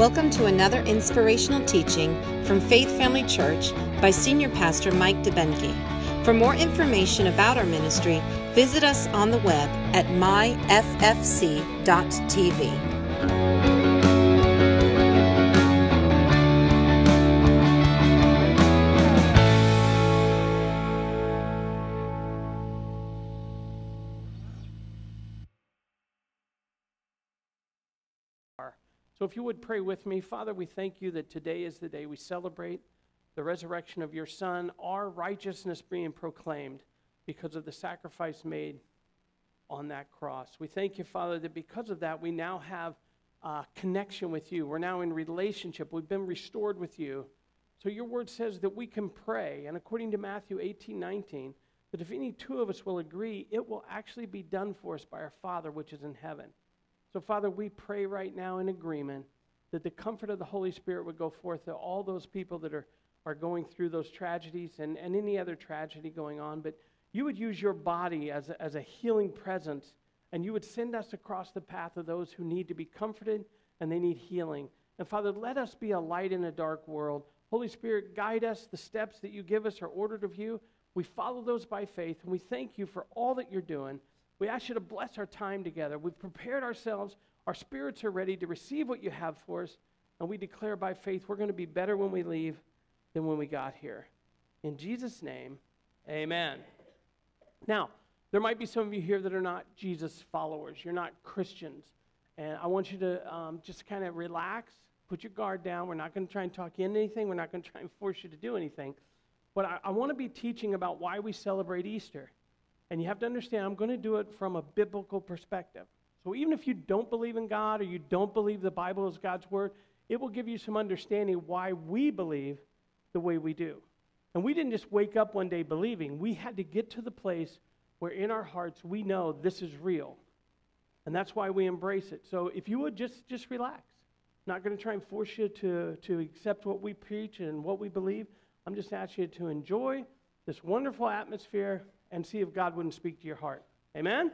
Welcome to another inspirational teaching from Faith Family Church by Senior Pastor Mike DeBenke. For more information about our ministry, visit us on the web at myffc.tv. So, if you would pray with me, Father, we thank you that today is the day we celebrate the resurrection of your Son, our righteousness being proclaimed because of the sacrifice made on that cross. We thank you, Father, that because of that, we now have a connection with you. We're now in relationship. We've been restored with you. So, your word says that we can pray. And according to Matthew 18 19, that if any two of us will agree, it will actually be done for us by our Father which is in heaven. So, Father, we pray right now in agreement that the comfort of the Holy Spirit would go forth to all those people that are, are going through those tragedies and, and any other tragedy going on. But you would use your body as a, as a healing presence, and you would send us across the path of those who need to be comforted and they need healing. And Father, let us be a light in a dark world. Holy Spirit, guide us. The steps that you give us are ordered of you. We follow those by faith, and we thank you for all that you're doing. We ask you to bless our time together. We've prepared ourselves. Our spirits are ready to receive what you have for us. And we declare by faith we're going to be better when we leave than when we got here. In Jesus' name, amen. Now, there might be some of you here that are not Jesus followers. You're not Christians. And I want you to um, just kind of relax, put your guard down. We're not going to try and talk you into anything. We're not going to try and force you to do anything. But I, I want to be teaching about why we celebrate Easter. And you have to understand, I'm going to do it from a biblical perspective. So even if you don't believe in God or you don't believe the Bible is God's word, it will give you some understanding why we believe the way we do. And we didn't just wake up one day believing. We had to get to the place where in our hearts we know this is real. And that's why we embrace it. So if you would just just relax. I'm not going to try and force you to, to accept what we preach and what we believe. I'm just asking you to enjoy this wonderful atmosphere and see if God wouldn't speak to your heart. Amen?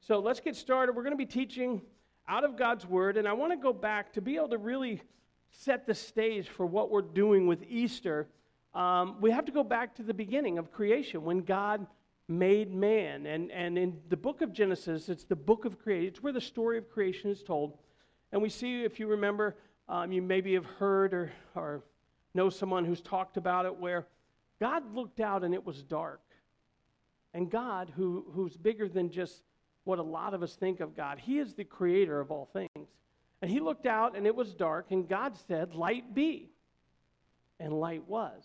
So let's get started. We're going to be teaching out of God's Word, and I want to go back to be able to really set the stage for what we're doing with Easter. Um, we have to go back to the beginning of creation when God made man. And, and in the book of Genesis, it's the book of creation, it's where the story of creation is told. And we see, if you remember, um, you maybe have heard or, or know someone who's talked about it, where God looked out and it was dark. And God, who, who's bigger than just what a lot of us think of God, He is the creator of all things. And He looked out and it was dark, and God said, Light be. And light was.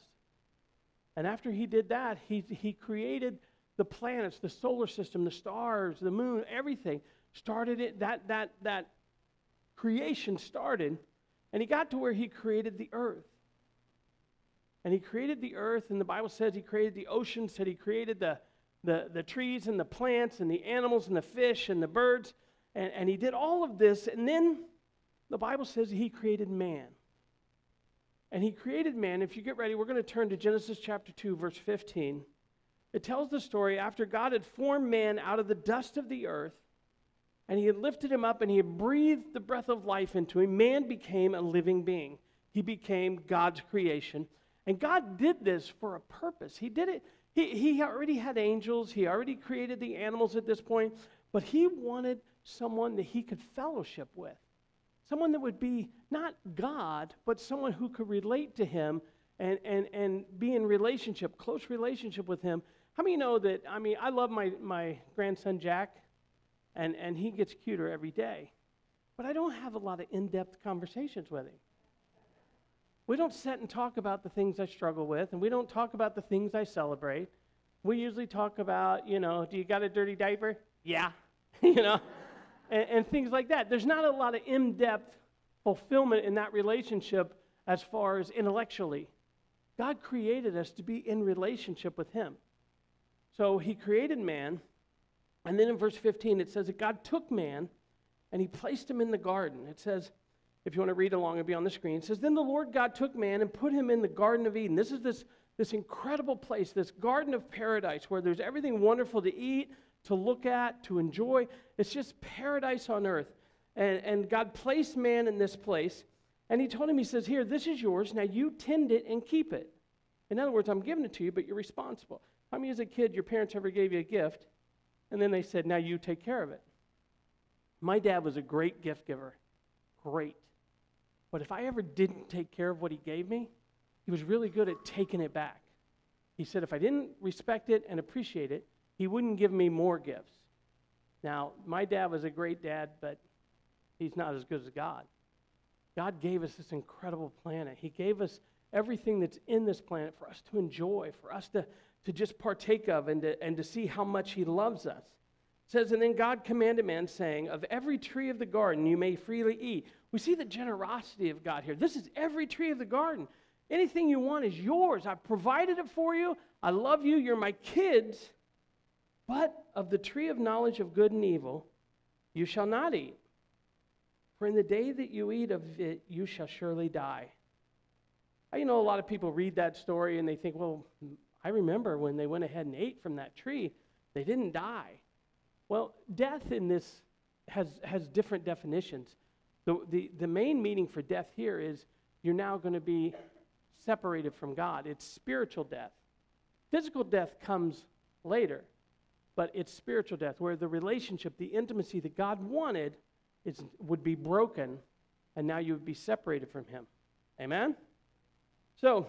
And after He did that, He, he created the planets, the solar system, the stars, the moon, everything. Started it, that, that, that creation started, and He got to where He created the earth. And he created the earth, and the Bible says he created the oceans, said he created the, the, the trees and the plants and the animals and the fish and the birds. And, and he did all of this. And then the Bible says he created man. And he created man. If you get ready, we're going to turn to Genesis chapter 2, verse 15. It tells the story after God had formed man out of the dust of the earth, and he had lifted him up and he had breathed the breath of life into him, man became a living being. He became God's creation. And God did this for a purpose. He did it he, he already had angels, he already created the animals at this point, but he wanted someone that he could fellowship with. Someone that would be not God, but someone who could relate to him and, and, and be in relationship, close relationship with him. How many know that? I mean, I love my, my grandson Jack, and, and he gets cuter every day. But I don't have a lot of in depth conversations with him. We don't sit and talk about the things I struggle with, and we don't talk about the things I celebrate. We usually talk about, you know, do you got a dirty diaper? Yeah, you know, and, and things like that. There's not a lot of in depth fulfillment in that relationship as far as intellectually. God created us to be in relationship with Him. So He created man, and then in verse 15 it says that God took man and He placed him in the garden. It says, if you want to read along, it'll be on the screen. It says, Then the Lord God took man and put him in the Garden of Eden. This is this, this incredible place, this Garden of Paradise, where there's everything wonderful to eat, to look at, to enjoy. It's just paradise on earth. And, and God placed man in this place. And he told him, he says, Here, this is yours. Now you tend it and keep it. In other words, I'm giving it to you, but you're responsible. How many as a kid your parents ever gave you a gift and then they said, Now you take care of it? My dad was a great gift giver. Great. But if I ever didn't take care of what he gave me, he was really good at taking it back. He said if I didn't respect it and appreciate it, he wouldn't give me more gifts. Now, my dad was a great dad, but he's not as good as God. God gave us this incredible planet. He gave us everything that's in this planet for us to enjoy, for us to, to just partake of, and to, and to see how much He loves us. It says, And then God commanded man, saying, Of every tree of the garden you may freely eat. We see the generosity of God here. This is every tree of the garden. Anything you want is yours. I've provided it for you. I love you. You're my kids. But of the tree of knowledge of good and evil you shall not eat. For in the day that you eat of it, you shall surely die. You know, a lot of people read that story and they think, well, I remember when they went ahead and ate from that tree, they didn't die. Well, death in this has, has different definitions. The, the, the main meaning for death here is you're now going to be separated from God. It's spiritual death. Physical death comes later, but it's spiritual death where the relationship, the intimacy that God wanted, is, would be broken, and now you would be separated from Him. Amen? So,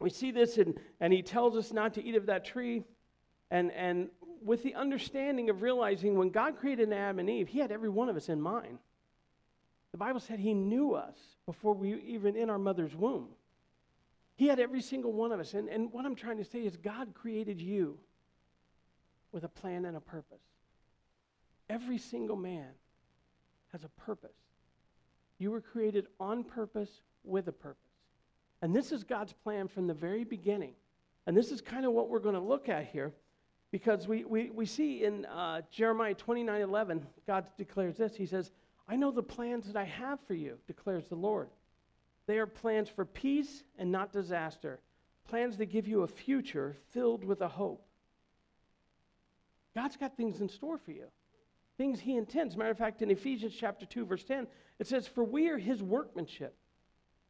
we see this, and, and He tells us not to eat of that tree. And, and with the understanding of realizing when God created Adam and Eve, He had every one of us in mind. The Bible said He knew us before we were even in our mother's womb. He had every single one of us. And, and what I'm trying to say is, God created you with a plan and a purpose. Every single man has a purpose. You were created on purpose with a purpose. And this is God's plan from the very beginning. And this is kind of what we're going to look at here because we, we, we see in uh, Jeremiah 29 11, God declares this. He says, I know the plans that I have for you, declares the Lord. They are plans for peace and not disaster, plans that give you a future filled with a hope. God's got things in store for you, things He intends. Matter of fact, in Ephesians chapter 2, verse 10, it says, For we are His workmanship.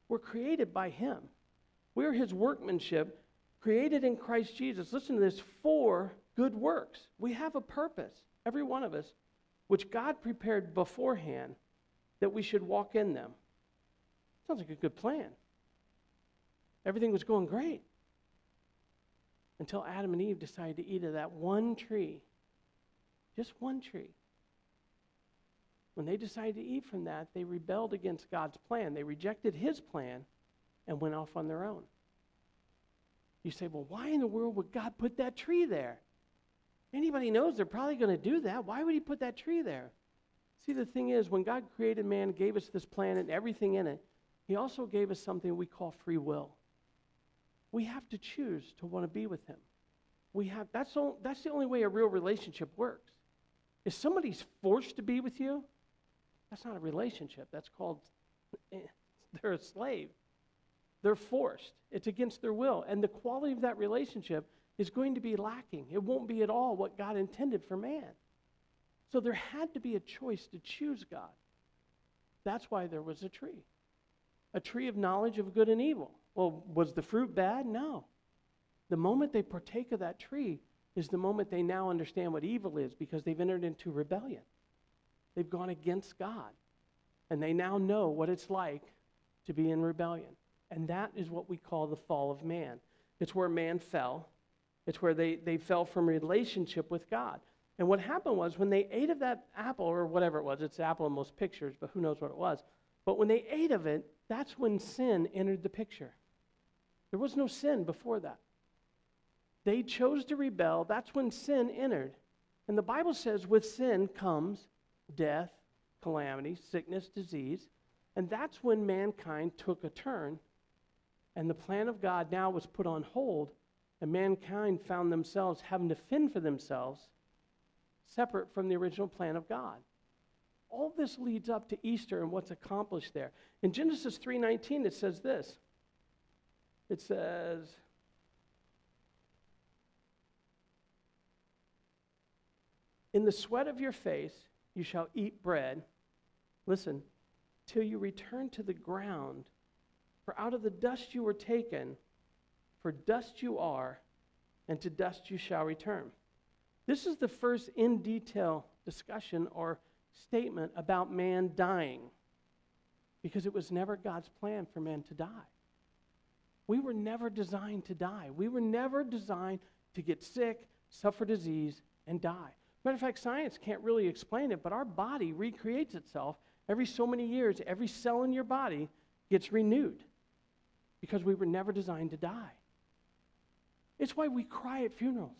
We're created by Him. We're His workmanship, created in Christ Jesus. Listen to this for good works. We have a purpose, every one of us, which God prepared beforehand that we should walk in them. Sounds like a good plan. Everything was going great until Adam and Eve decided to eat of that one tree. Just one tree. When they decided to eat from that, they rebelled against God's plan. They rejected his plan and went off on their own. You say, well, why in the world would God put that tree there? Anybody knows they're probably going to do that. Why would he put that tree there? See, the thing is, when God created man, gave us this planet and everything in it, he also gave us something we call free will. We have to choose to want to be with Him. We have, that's, that's the only way a real relationship works. If somebody's forced to be with you, that's not a relationship. That's called, they're a slave. They're forced. It's against their will. And the quality of that relationship is going to be lacking. It won't be at all what God intended for man. So there had to be a choice to choose God. That's why there was a tree a tree of knowledge of good and evil. Well, was the fruit bad? No. The moment they partake of that tree is the moment they now understand what evil is because they've entered into rebellion. They've gone against God. And they now know what it's like to be in rebellion. And that is what we call the fall of man. It's where man fell, it's where they, they fell from relationship with God. And what happened was when they ate of that apple, or whatever it was, it's apple in most pictures, but who knows what it was. But when they ate of it, that's when sin entered the picture. There was no sin before that. They chose to rebel. That's when sin entered. And the Bible says with sin comes death, calamity, sickness, disease. And that's when mankind took a turn. And the plan of God now was put on hold. And mankind found themselves having to fend for themselves separate from the original plan of God all this leads up to Easter and what's accomplished there. In Genesis 3:19 it says this. It says In the sweat of your face you shall eat bread. Listen, till you return to the ground. For out of the dust you were taken, for dust you are, and to dust you shall return. This is the first in detail discussion or statement about man dying because it was never God's plan for man to die. We were never designed to die. We were never designed to get sick, suffer disease, and die. Matter of fact, science can't really explain it, but our body recreates itself every so many years. Every cell in your body gets renewed because we were never designed to die. It's why we cry at funerals.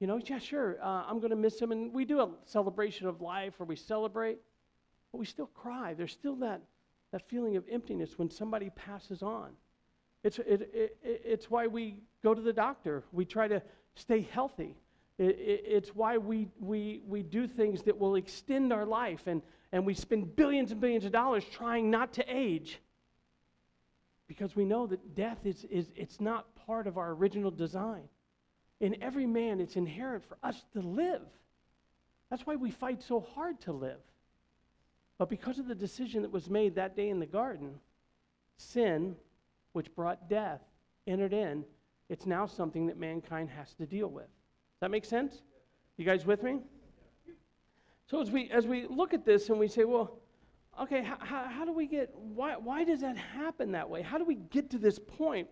You know, yeah, sure, uh, I'm going to miss him. And we do a celebration of life where we celebrate, but we still cry. There's still that, that feeling of emptiness when somebody passes on. It's, it, it, it's why we go to the doctor. We try to stay healthy. It, it's why we, we, we do things that will extend our life and, and we spend billions and billions of dollars trying not to age because we know that death is, is it's not part of our original design. In every man, it's inherent for us to live. That's why we fight so hard to live. But because of the decision that was made that day in the garden, sin, which brought death, entered in. It's now something that mankind has to deal with. Does that make sense? You guys with me? So as we as we look at this and we say, well, okay, how, how, how do we get why why does that happen that way? How do we get to this point?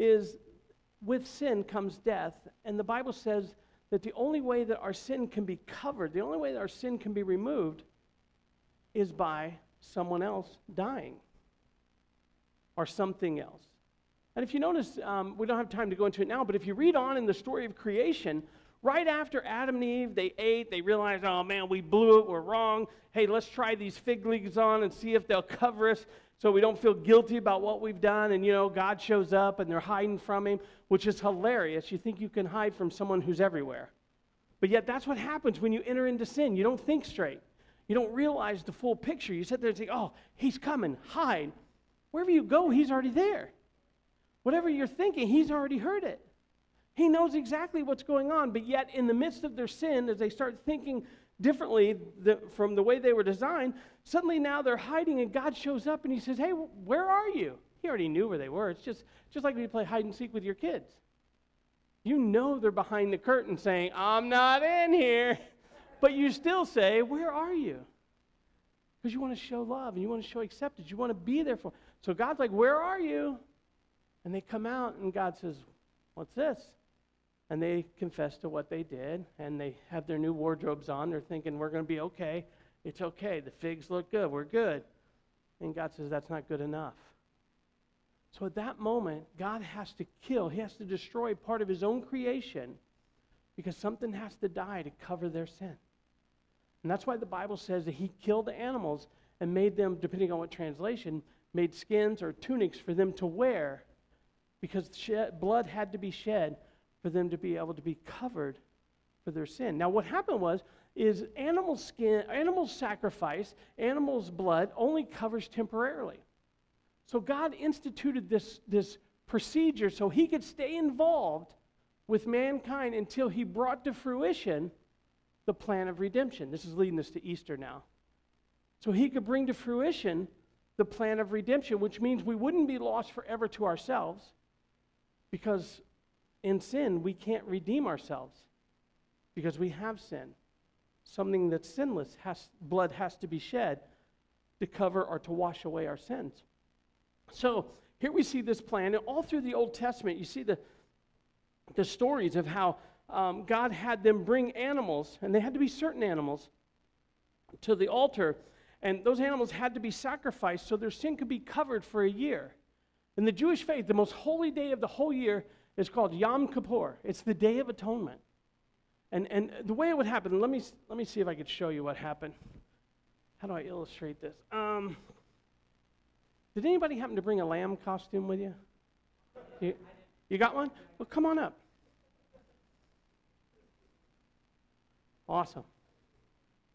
Is with sin comes death, and the Bible says that the only way that our sin can be covered, the only way that our sin can be removed, is by someone else dying or something else. And if you notice, um, we don't have time to go into it now, but if you read on in the story of creation, right after Adam and Eve, they ate, they realized, oh man, we blew it, we're wrong. Hey, let's try these fig leaves on and see if they'll cover us so we don't feel guilty about what we've done. And, you know, God shows up and they're hiding from him, which is hilarious. You think you can hide from someone who's everywhere. But yet, that's what happens when you enter into sin. You don't think straight, you don't realize the full picture. You sit there and think, oh, he's coming, hide. Wherever you go, he's already there. Whatever you're thinking, he's already heard it. He knows exactly what's going on, but yet, in the midst of their sin, as they start thinking differently the, from the way they were designed, suddenly now they're hiding, and God shows up and He says, Hey, where are you? He already knew where they were. It's just, just like when you play hide and seek with your kids. You know they're behind the curtain saying, I'm not in here. But you still say, Where are you? Because you want to show love and you want to show acceptance. You want to be there for. So God's like, Where are you? And they come out, and God says, What's this? And they confess to what they did, and they have their new wardrobes on. They're thinking, We're going to be okay. It's okay. The figs look good. We're good. And God says, That's not good enough. So at that moment, God has to kill, He has to destroy part of His own creation because something has to die to cover their sin. And that's why the Bible says that He killed the animals and made them, depending on what translation, made skins or tunics for them to wear because blood had to be shed for them to be able to be covered for their sin. Now, what happened was, is animal skin, animal sacrifice, animal's blood only covers temporarily. So God instituted this, this procedure so he could stay involved with mankind until he brought to fruition the plan of redemption. This is leading us to Easter now. So he could bring to fruition the plan of redemption, which means we wouldn't be lost forever to ourselves because in sin we can't redeem ourselves because we have sin. Something that's sinless, has, blood has to be shed to cover or to wash away our sins. So here we see this plan, and all through the Old Testament, you see the, the stories of how um, God had them bring animals, and they had to be certain animals, to the altar and those animals had to be sacrificed so their sin could be covered for a year. In the Jewish faith, the most holy day of the whole year is called Yom Kippur. It's the Day of Atonement. And, and the way it would happen, let me, let me see if I could show you what happened. How do I illustrate this? Um, did anybody happen to bring a lamb costume with you? You, you got one? Well, come on up. Awesome.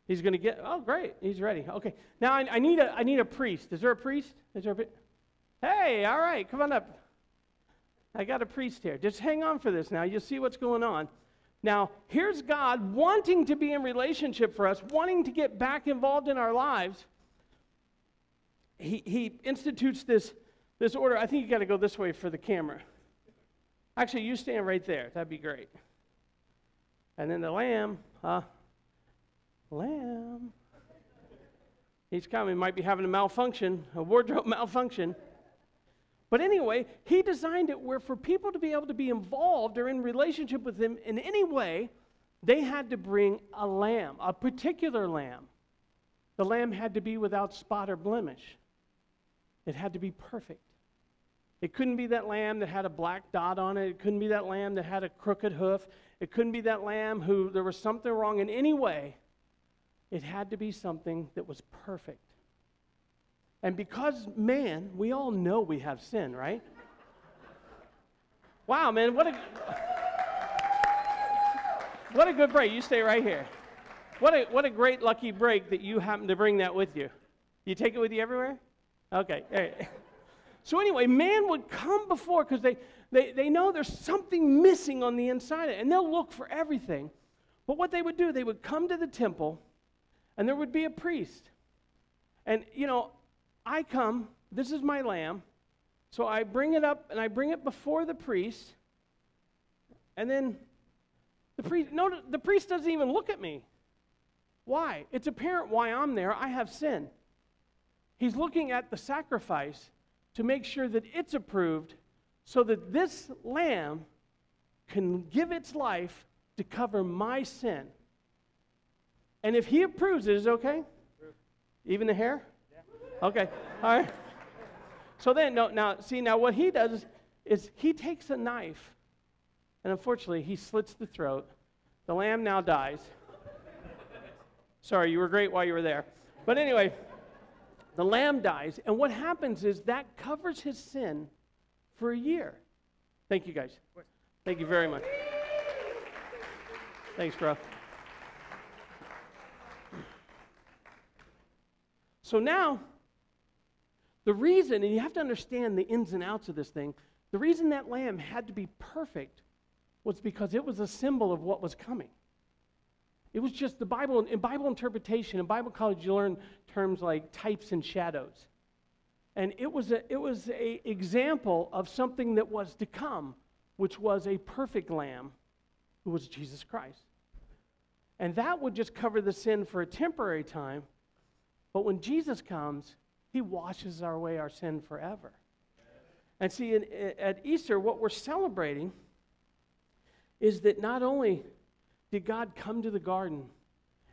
He's going to get, oh, great. He's ready. Okay. Now I, I, need, a, I need a priest. Is there a priest? Is there a, hey, all right, come on up. I got a priest here. Just hang on for this now. You'll see what's going on. Now, here's God wanting to be in relationship for us, wanting to get back involved in our lives. he, he institutes this, this order. I think you got to go this way for the camera. Actually, you stand right there. That'd be great. And then the lamb, huh? Lamb. He's coming, might be having a malfunction, a wardrobe malfunction. But anyway, he designed it where for people to be able to be involved or in relationship with him in any way, they had to bring a lamb, a particular lamb. The lamb had to be without spot or blemish. It had to be perfect. It couldn't be that lamb that had a black dot on it. It couldn't be that lamb that had a crooked hoof. It couldn't be that lamb who there was something wrong in any way. It had to be something that was perfect. And because man, we all know we have sin, right? wow, man, what a what a good break. You stay right here. What a what a great lucky break that you happen to bring that with you. You take it with you everywhere? Okay. So anyway, man would come before because they, they, they know there's something missing on the inside, and they'll look for everything. But what they would do, they would come to the temple, and there would be a priest. And, you know, I come, this is my lamb, so I bring it up and I bring it before the priest, and then the priest, no, the priest doesn't even look at me. Why? It's apparent why I'm there. I have sin. He's looking at the sacrifice to make sure that it's approved so that this lamb can give its life to cover my sin. And if he approves it, is it okay? Even the hair? Okay. All right. So then, no, now, see, now what he does is he takes a knife, and unfortunately, he slits the throat. The lamb now dies. Sorry, you were great while you were there. But anyway, the lamb dies, and what happens is that covers his sin for a year. Thank you, guys. Thank you very much. Thanks, bro. So now, the reason, and you have to understand the ins and outs of this thing, the reason that lamb had to be perfect was because it was a symbol of what was coming. It was just the Bible, in Bible interpretation, in Bible college, you learn terms like types and shadows. And it was a, it was a example of something that was to come, which was a perfect lamb who was Jesus Christ. And that would just cover the sin for a temporary time. But when Jesus comes, he washes our away our sin forever. And see, in, at Easter, what we're celebrating is that not only did God come to the garden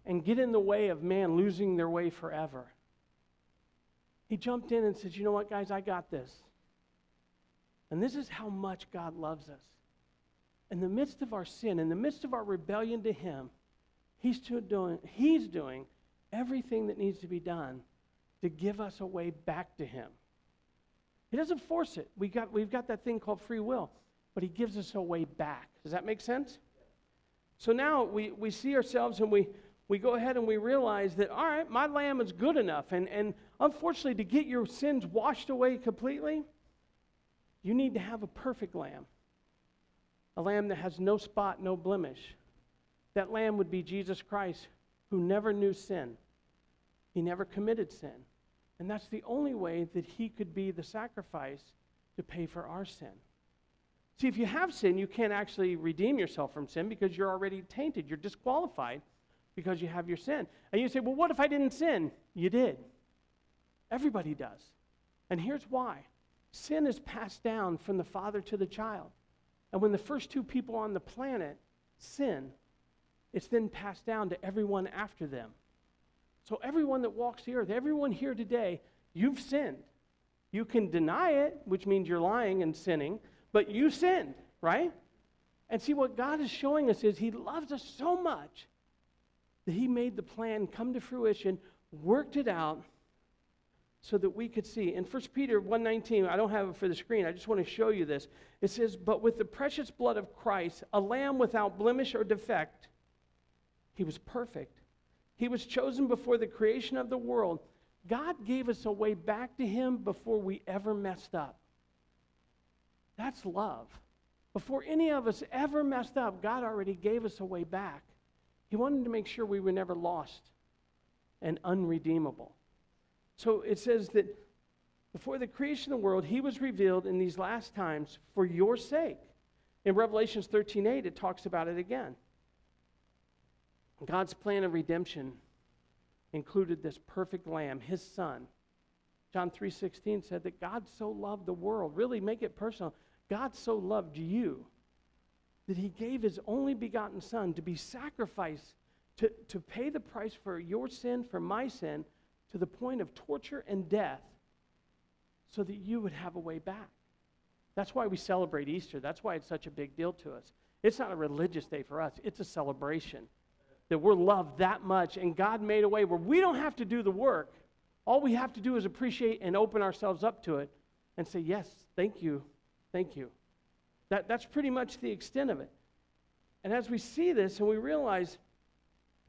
and get in the way of man losing their way forever? He jumped in and said, You know what, guys, I got this. And this is how much God loves us. In the midst of our sin, in the midst of our rebellion to Him, He's doing, he's doing everything that needs to be done to give us a way back to Him. He doesn't force it. We got, we've got that thing called free will, but He gives us a way back. Does that make sense? So now we, we see ourselves and we, we go ahead and we realize that, all right, my lamb is good enough. And, and unfortunately, to get your sins washed away completely, you need to have a perfect lamb, a lamb that has no spot, no blemish. That lamb would be Jesus Christ, who never knew sin. He never committed sin. And that's the only way that he could be the sacrifice to pay for our sin. See, if you have sin, you can't actually redeem yourself from sin because you're already tainted. You're disqualified because you have your sin. And you say, well, what if I didn't sin? You did. Everybody does. And here's why sin is passed down from the father to the child. And when the first two people on the planet sin, it's then passed down to everyone after them. So, everyone that walks the earth, everyone here today, you've sinned. You can deny it, which means you're lying and sinning, but you sinned, right? And see, what God is showing us is He loves us so much that He made the plan come to fruition, worked it out so that we could see. In 1 Peter 1:19, I don't have it for the screen. I just want to show you this. It says, "But with the precious blood of Christ, a lamb without blemish or defect, he was perfect. He was chosen before the creation of the world. God gave us a way back to him before we ever messed up. That's love. Before any of us ever messed up, God already gave us a way back. He wanted to make sure we were never lost and unredeemable. So it says that Before the creation of the world, he was revealed in these last times for your sake. In Revelations 13:8, it talks about it again. God's plan of redemption included this perfect lamb, his son. John 3:16 said that God so loved the world. Really make it personal. God so loved you that he gave his only begotten son to be sacrificed to, to pay the price for your sin, for my sin, to the point of torture and death so that you would have a way back. That's why we celebrate Easter. That's why it's such a big deal to us. It's not a religious day for us, it's a celebration that we're loved that much and God made a way where we don't have to do the work. All we have to do is appreciate and open ourselves up to it and say, Yes, thank you, thank you. That, that's pretty much the extent of it. And as we see this and we realize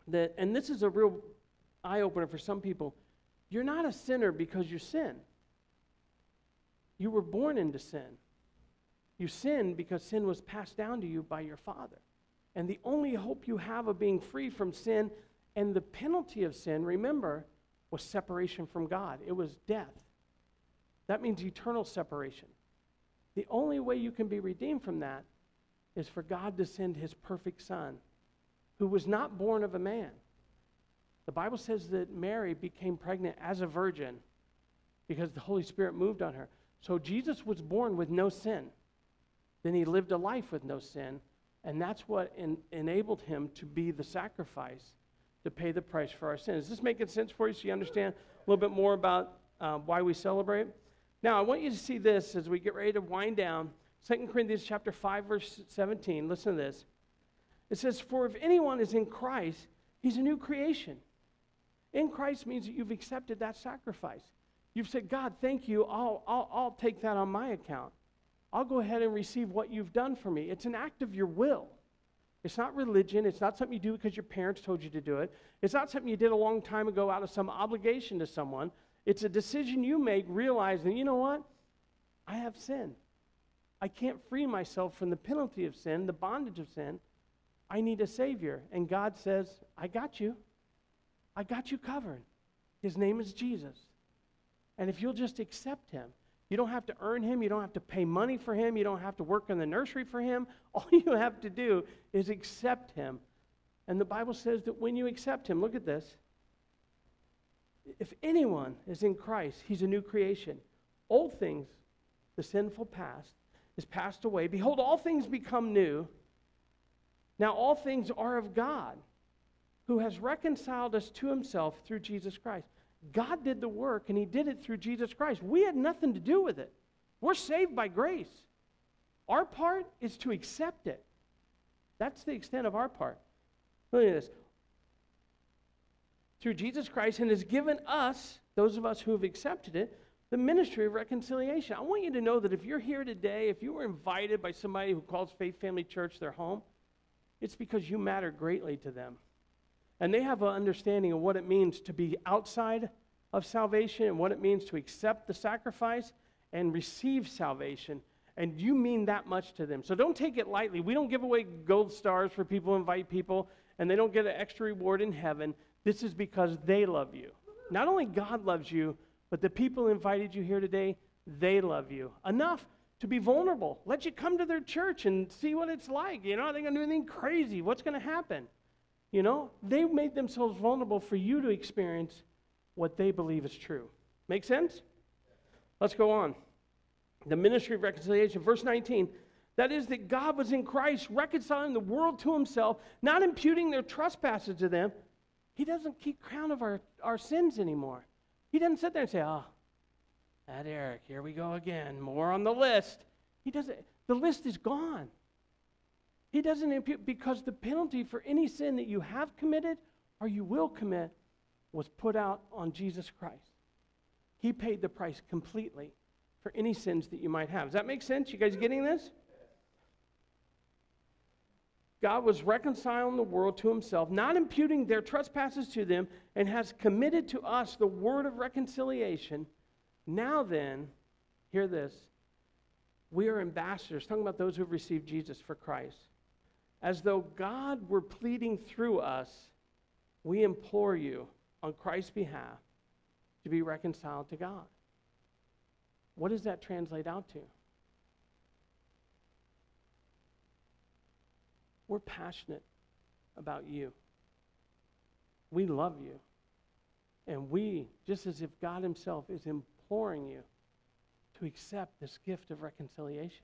that, and this is a real eye opener for some people, you're not a sinner because you sin. You were born into sin. You sin because sin was passed down to you by your father. And the only hope you have of being free from sin and the penalty of sin, remember, was separation from God. It was death. That means eternal separation. The only way you can be redeemed from that is for God to send his perfect son, who was not born of a man. The Bible says that Mary became pregnant as a virgin because the Holy Spirit moved on her. So Jesus was born with no sin. Then he lived a life with no sin, and that's what en- enabled him to be the sacrifice to pay the price for our sins. Is this making sense for you so you understand a little bit more about uh, why we celebrate? Now, I want you to see this as we get ready to wind down. 2 Corinthians chapter 5, verse 17. Listen to this. It says, For if anyone is in Christ, he's a new creation. In Christ means that you've accepted that sacrifice. You've said, God, thank you. I'll, I'll, I'll take that on my account. I'll go ahead and receive what you've done for me. It's an act of your will. It's not religion. It's not something you do because your parents told you to do it. It's not something you did a long time ago out of some obligation to someone. It's a decision you make realizing, you know what? I have sin. I can't free myself from the penalty of sin, the bondage of sin. I need a Savior. And God says, I got you. I got you covered. His name is Jesus. And if you'll just accept Him, you don't have to earn Him. You don't have to pay money for Him. You don't have to work in the nursery for Him. All you have to do is accept Him. And the Bible says that when you accept Him, look at this. If anyone is in Christ, he's a new creation. Old things, the sinful past, is passed away. Behold, all things become new. Now, all things are of God, who has reconciled us to himself through Jesus Christ. God did the work, and he did it through Jesus Christ. We had nothing to do with it. We're saved by grace. Our part is to accept it. That's the extent of our part. Look at this through Jesus Christ and has given us, those of us who have accepted it, the ministry of reconciliation. I want you to know that if you're here today, if you were invited by somebody who calls Faith Family Church their home, it's because you matter greatly to them. And they have an understanding of what it means to be outside of salvation and what it means to accept the sacrifice and receive salvation. And you mean that much to them. So don't take it lightly. We don't give away gold stars for people, who invite people, and they don't get an extra reward in heaven. This is because they love you. Not only God loves you, but the people invited you here today, they love you enough to be vulnerable. Let you come to their church and see what it's like. You know, are they going to do anything crazy? What's going to happen? You know, they made themselves vulnerable for you to experience what they believe is true. Make sense? Let's go on. The ministry of reconciliation, verse 19. That is, that God was in Christ reconciling the world to himself, not imputing their trespasses to them, he doesn't keep count of our, our sins anymore. He doesn't sit there and say, oh, that Eric, here we go again, more on the list. He doesn't, the list is gone. He doesn't impute because the penalty for any sin that you have committed or you will commit was put out on Jesus Christ. He paid the price completely for any sins that you might have. Does that make sense? You guys getting this? God was reconciling the world to himself, not imputing their trespasses to them, and has committed to us the word of reconciliation. Now then, hear this. We are ambassadors, talking about those who have received Jesus for Christ. As though God were pleading through us, we implore you on Christ's behalf to be reconciled to God. What does that translate out to? We're passionate about you. We love you. And we, just as if God Himself is imploring you to accept this gift of reconciliation,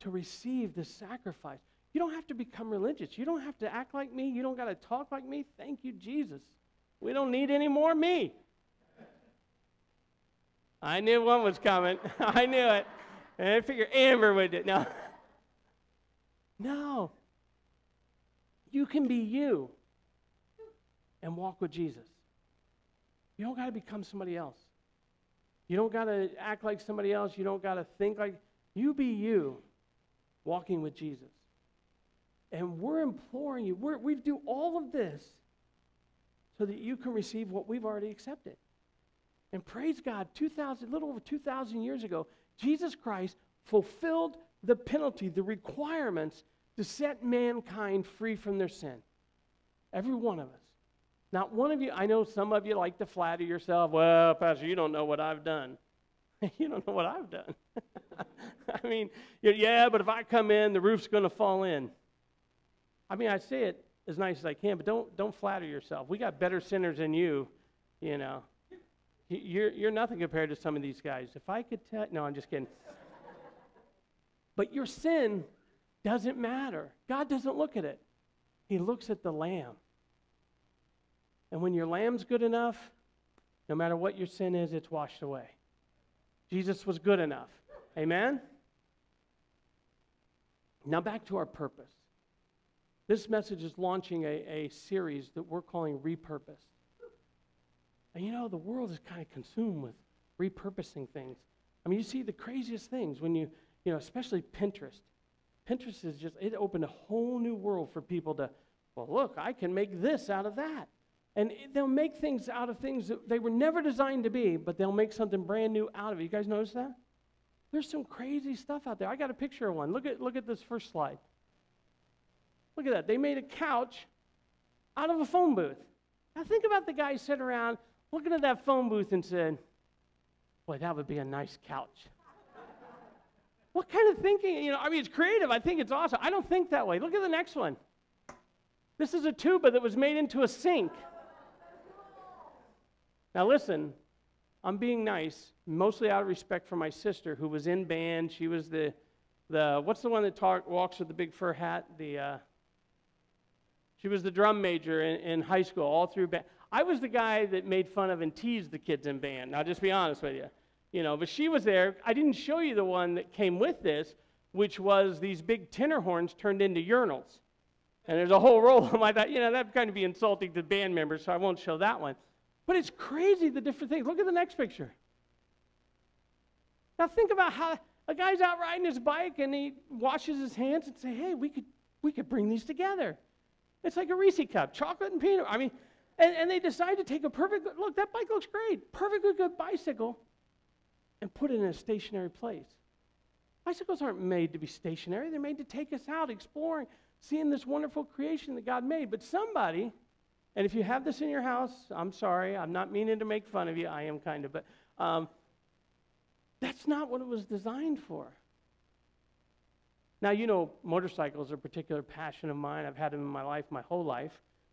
to receive this sacrifice. You don't have to become religious. You don't have to act like me. You don't got to talk like me. Thank you, Jesus. We don't need any more me. I knew one was coming. I knew it. And I figured Amber would do it. No. No. You can be you and walk with Jesus. You don't got to become somebody else. You don't got to act like somebody else. You don't got to think like you be you walking with Jesus. And we're imploring you, we're, we do all of this so that you can receive what we've already accepted. And praise God, 2,000, little over 2,000 years ago, Jesus Christ fulfilled the penalty, the requirements to set mankind free from their sin. Every one of us. Not one of you, I know some of you like to flatter yourself. Well, Pastor, you don't know what I've done. you don't know what I've done. I mean, yeah, but if I come in, the roof's going to fall in. I mean, I say it as nice as I can, but don't, don't flatter yourself. We got better sinners than you, you know. You're, you're nothing compared to some of these guys. If I could tell, no, I'm just kidding. but your sin doesn't matter. God doesn't look at it, He looks at the lamb. And when your lamb's good enough, no matter what your sin is, it's washed away. Jesus was good enough. Amen? Now back to our purpose. This message is launching a, a series that we're calling Repurposed. And you know, the world is kind of consumed with repurposing things. I mean, you see the craziest things when you, you know, especially Pinterest. Pinterest is just, it opened a whole new world for people to, well, look, I can make this out of that. And they'll make things out of things that they were never designed to be, but they'll make something brand new out of it. You guys notice that? There's some crazy stuff out there. I got a picture of one. Look at, look at this first slide. Look at that. They made a couch out of a phone booth. Now think about the guy sitting around looking at that phone booth and said, Boy, that would be a nice couch. what kind of thinking? You know, I mean, it's creative. I think it's awesome. I don't think that way. Look at the next one. This is a tuba that was made into a sink. Now, listen, I'm being nice, mostly out of respect for my sister who was in band. She was the, the what's the one that talk, walks with the big fur hat? The, uh, she was the drum major in, in high school, all through band. I was the guy that made fun of and teased the kids in band. I'll just be honest with you. You know, but she was there. I didn't show you the one that came with this, which was these big tenor horns turned into urinals. And there's a whole row of them. I thought, you know, that'd kind of be insulting to band members, so I won't show that one. But it's crazy the different things. Look at the next picture. Now think about how a guy's out riding his bike and he washes his hands and say, "Hey, we could we could bring these together." It's like a Reese cup, chocolate and peanut. I mean, and, and they decide to take a perfect look. That bike looks great, perfectly good bicycle, and put it in a stationary place. Bicycles aren't made to be stationary; they're made to take us out exploring, seeing this wonderful creation that God made. But somebody and if you have this in your house, I'm sorry, I'm not meaning to make fun of you. I am kind of, but um, that's not what it was designed for. Now, you know, motorcycles are a particular passion of mine. I've had them in my life my whole life.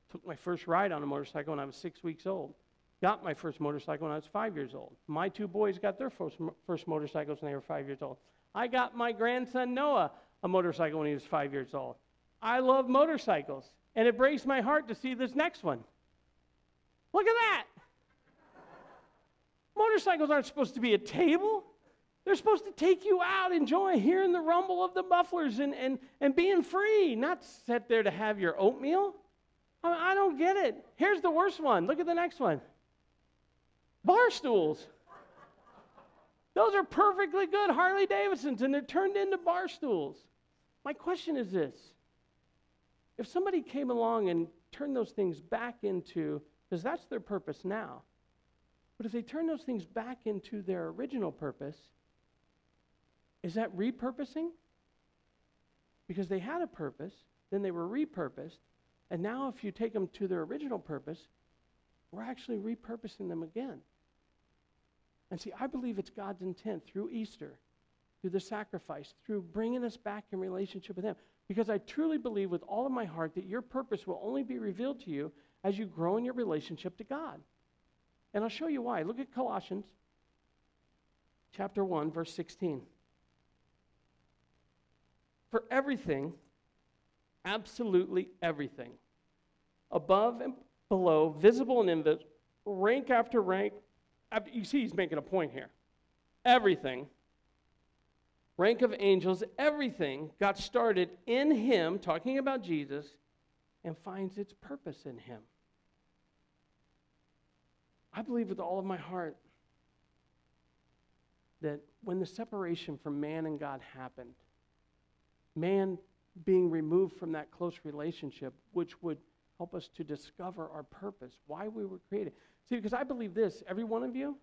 Took my first ride on a motorcycle when I was six weeks old. Got my first motorcycle when I was five years old. My two boys got their first, first motorcycles when they were five years old. I got my grandson Noah a motorcycle when he was five years old. I love motorcycles. And it breaks my heart to see this next one. Look at that. Motorcycles aren't supposed to be a table. They're supposed to take you out, enjoy hearing the rumble of the mufflers and, and, and being free, not sit there to have your oatmeal. I, mean, I don't get it. Here's the worst one. Look at the next one bar stools. Those are perfectly good Harley Davidsons, and they're turned into bar stools. My question is this if somebody came along and turned those things back into, because that's their purpose now, but if they turn those things back into their original purpose, is that repurposing? Because they had a purpose, then they were repurposed, and now if you take them to their original purpose, we're actually repurposing them again. And see, I believe it's God's intent through Easter, through the sacrifice, through bringing us back in relationship with Him. Because I truly believe with all of my heart that your purpose will only be revealed to you as you grow in your relationship to God. And I'll show you why. Look at Colossians chapter 1, verse 16. For everything, absolutely everything, above and below, visible and invisible, rank after rank. After, You see, he's making a point here. Everything, rank of angels, everything got started in him, talking about Jesus, and finds its purpose in him. I believe with all of my heart that when the separation from man and God happened, man being removed from that close relationship, which would help us to discover our purpose, why we were created. See, because I believe this, every one of you,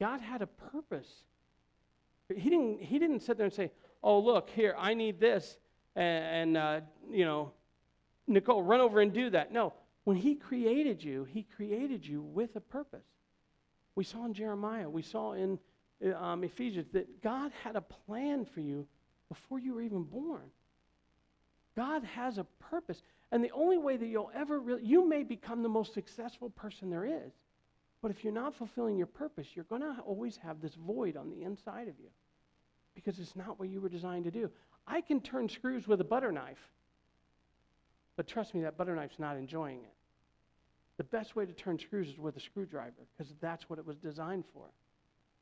God had a purpose. He didn't, he didn't sit there and say, oh, look, here, I need this, and, and uh, you know, Nicole, run over and do that. No, when He created you, He created you with a purpose. We saw in Jeremiah, we saw in um, Ephesians that God had a plan for you before you were even born. God has a purpose. And the only way that you'll ever really, you may become the most successful person there is. But if you're not fulfilling your purpose, you're going to always have this void on the inside of you because it's not what you were designed to do. I can turn screws with a butter knife, but trust me, that butter knife's not enjoying it. The best way to turn screws is with a screwdriver because that's what it was designed for.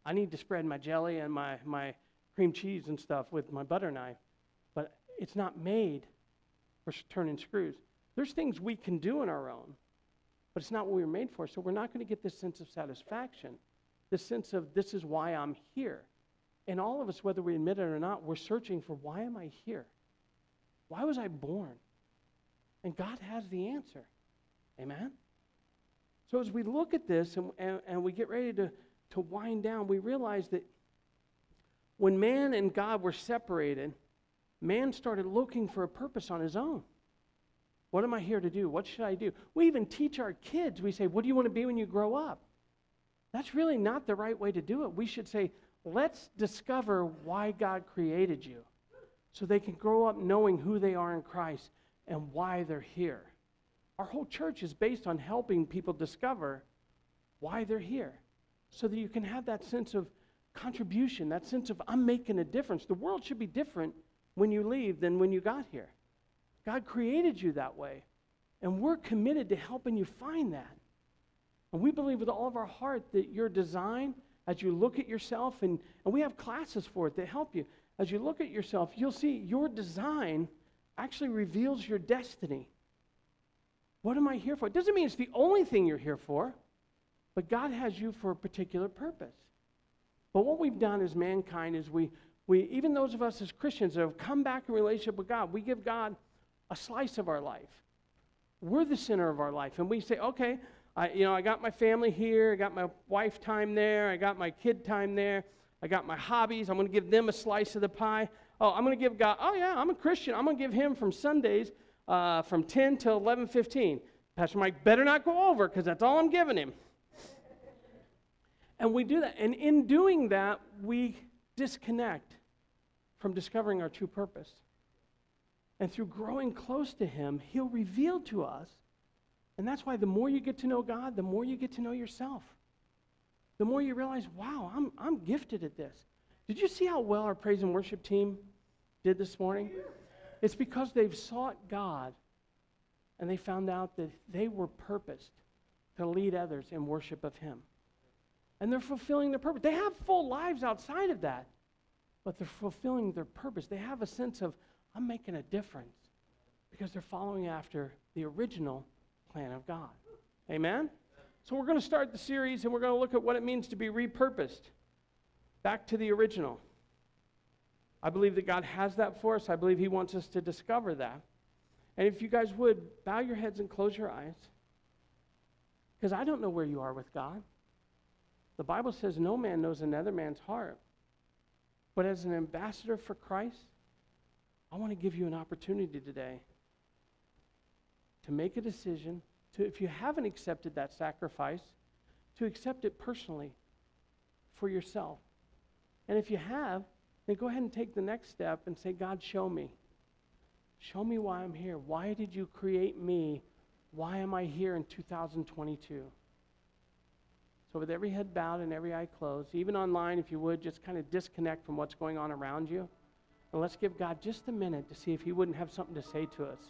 I need to spread my jelly and my, my cream cheese and stuff with my butter knife, but it's not made for turning screws. There's things we can do on our own, but it's not what we were made for. So we're not going to get this sense of satisfaction, this sense of this is why I'm here. And all of us, whether we admit it or not, we're searching for why am I here? Why was I born? And God has the answer. Amen? So as we look at this and, and, and we get ready to, to wind down, we realize that when man and God were separated, man started looking for a purpose on his own. What am I here to do? What should I do? We even teach our kids. We say, What do you want to be when you grow up? That's really not the right way to do it. We should say, Let's discover why God created you so they can grow up knowing who they are in Christ and why they're here. Our whole church is based on helping people discover why they're here so that you can have that sense of contribution, that sense of I'm making a difference. The world should be different when you leave than when you got here. God created you that way. And we're committed to helping you find that. And we believe with all of our heart that your design, as you look at yourself, and, and we have classes for it that help you. As you look at yourself, you'll see your design actually reveals your destiny. What am I here for? It doesn't mean it's the only thing you're here for, but God has you for a particular purpose. But what we've done as mankind is we, we even those of us as Christians that have come back in relationship with God, we give God a slice of our life. We're the center of our life. And we say, okay, I, you know, I got my family here, I got my wife time there, I got my kid time there, I got my hobbies, I'm going to give them a slice of the pie. Oh, I'm going to give God, oh yeah, I'm a Christian. I'm going to give him from Sundays uh, from 10 to 11.15. Pastor Mike better not go over because that's all I'm giving him. And we do that. And in doing that, we disconnect from discovering our true purpose. And through growing close to Him, He'll reveal to us. And that's why the more you get to know God, the more you get to know yourself. The more you realize, wow, I'm, I'm gifted at this. Did you see how well our praise and worship team did this morning? It's because they've sought God and they found out that they were purposed to lead others in worship of Him. And they're fulfilling their purpose. They have full lives outside of that but they're fulfilling their purpose. They have a sense of, I'm making a difference because they're following after the original plan of God. Amen? So we're going to start the series and we're going to look at what it means to be repurposed. Back to the original. I believe that God has that for us. I believe He wants us to discover that. And if you guys would, bow your heads and close your eyes. Because I don't know where you are with God. The Bible says no man knows another man's heart. But as an ambassador for Christ, I want to give you an opportunity today to make a decision to if you haven't accepted that sacrifice, to accept it personally. for yourself? And if you have, then go ahead and take the next step and say, God, show me. Show me why I'm here. Why did you create me? Why am I here in 2022? So, with every head bowed and every eye closed, even online, if you would, just kind of disconnect from what's going on around you. And let's give God just a minute to see if He wouldn't have something to say to us.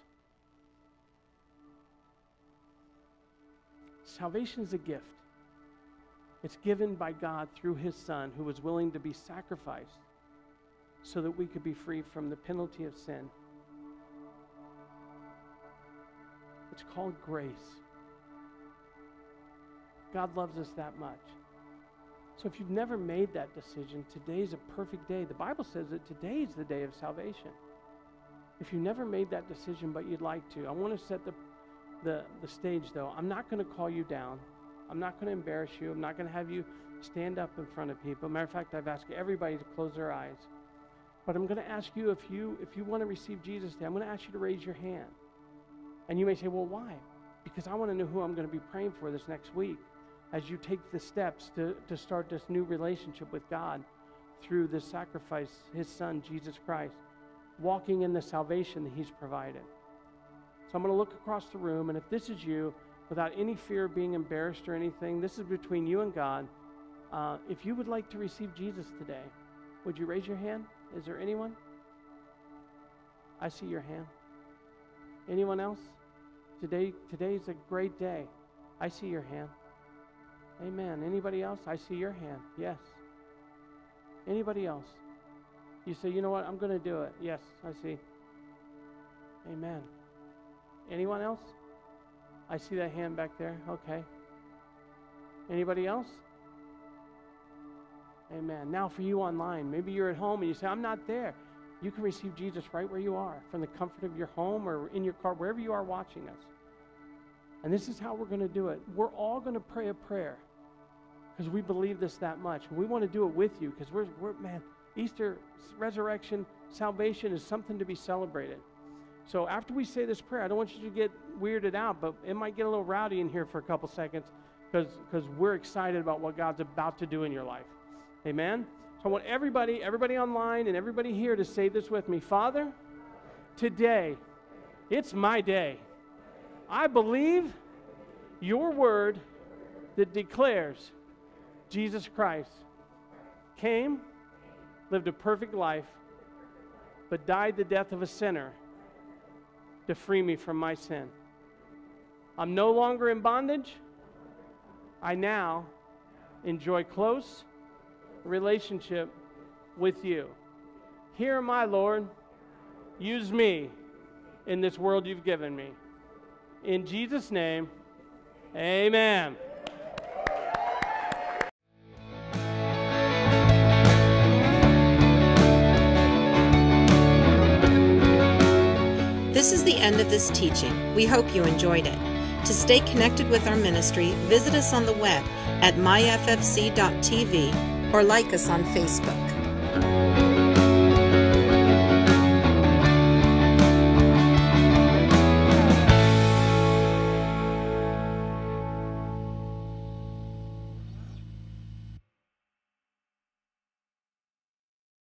Salvation is a gift. It's given by God through His Son, who was willing to be sacrificed so that we could be free from the penalty of sin. It's called grace. God loves us that much. So if you've never made that decision, today's a perfect day. The Bible says that today is the day of salvation. If you never made that decision but you'd like to, I want to set the, the, the stage though. I'm not going to call you down. I'm not going to embarrass you. I'm not going to have you stand up in front of people. Matter of fact, I've asked everybody to close their eyes. But I'm going to ask you if you if you want to receive Jesus today, I'm going to ask you to raise your hand. And you may say, well, why? Because I want to know who I'm going to be praying for this next week as you take the steps to, to start this new relationship with God through the sacrifice, His Son, Jesus Christ, walking in the salvation that He's provided. So I'm going to look across the room, and if this is you, without any fear of being embarrassed or anything, this is between you and God. Uh, if you would like to receive Jesus today, would you raise your hand? Is there anyone? I see your hand. Anyone else? Today today's a great day. I see your hand. Amen. Anybody else? I see your hand. Yes. Anybody else? You say, you know what? I'm going to do it. Yes, I see. Amen. Anyone else? I see that hand back there. Okay. Anybody else? Amen. Now, for you online, maybe you're at home and you say, I'm not there. You can receive Jesus right where you are, from the comfort of your home or in your car, wherever you are watching us. And this is how we're going to do it. We're all going to pray a prayer because we believe this that much. We want to do it with you because we're, we're, man, Easter, resurrection, salvation is something to be celebrated. So after we say this prayer, I don't want you to get weirded out, but it might get a little rowdy in here for a couple seconds because we're excited about what God's about to do in your life. Amen? So I want everybody, everybody online and everybody here to say this with me. Father, today, it's my day. I believe your word that declares Jesus Christ came, lived a perfect life, but died the death of a sinner to free me from my sin. I'm no longer in bondage. I now enjoy close relationship with you. Here, my Lord, use me in this world you've given me. In Jesus' name, amen. This is the end of this teaching. We hope you enjoyed it. To stay connected with our ministry, visit us on the web at myffc.tv or like us on Facebook.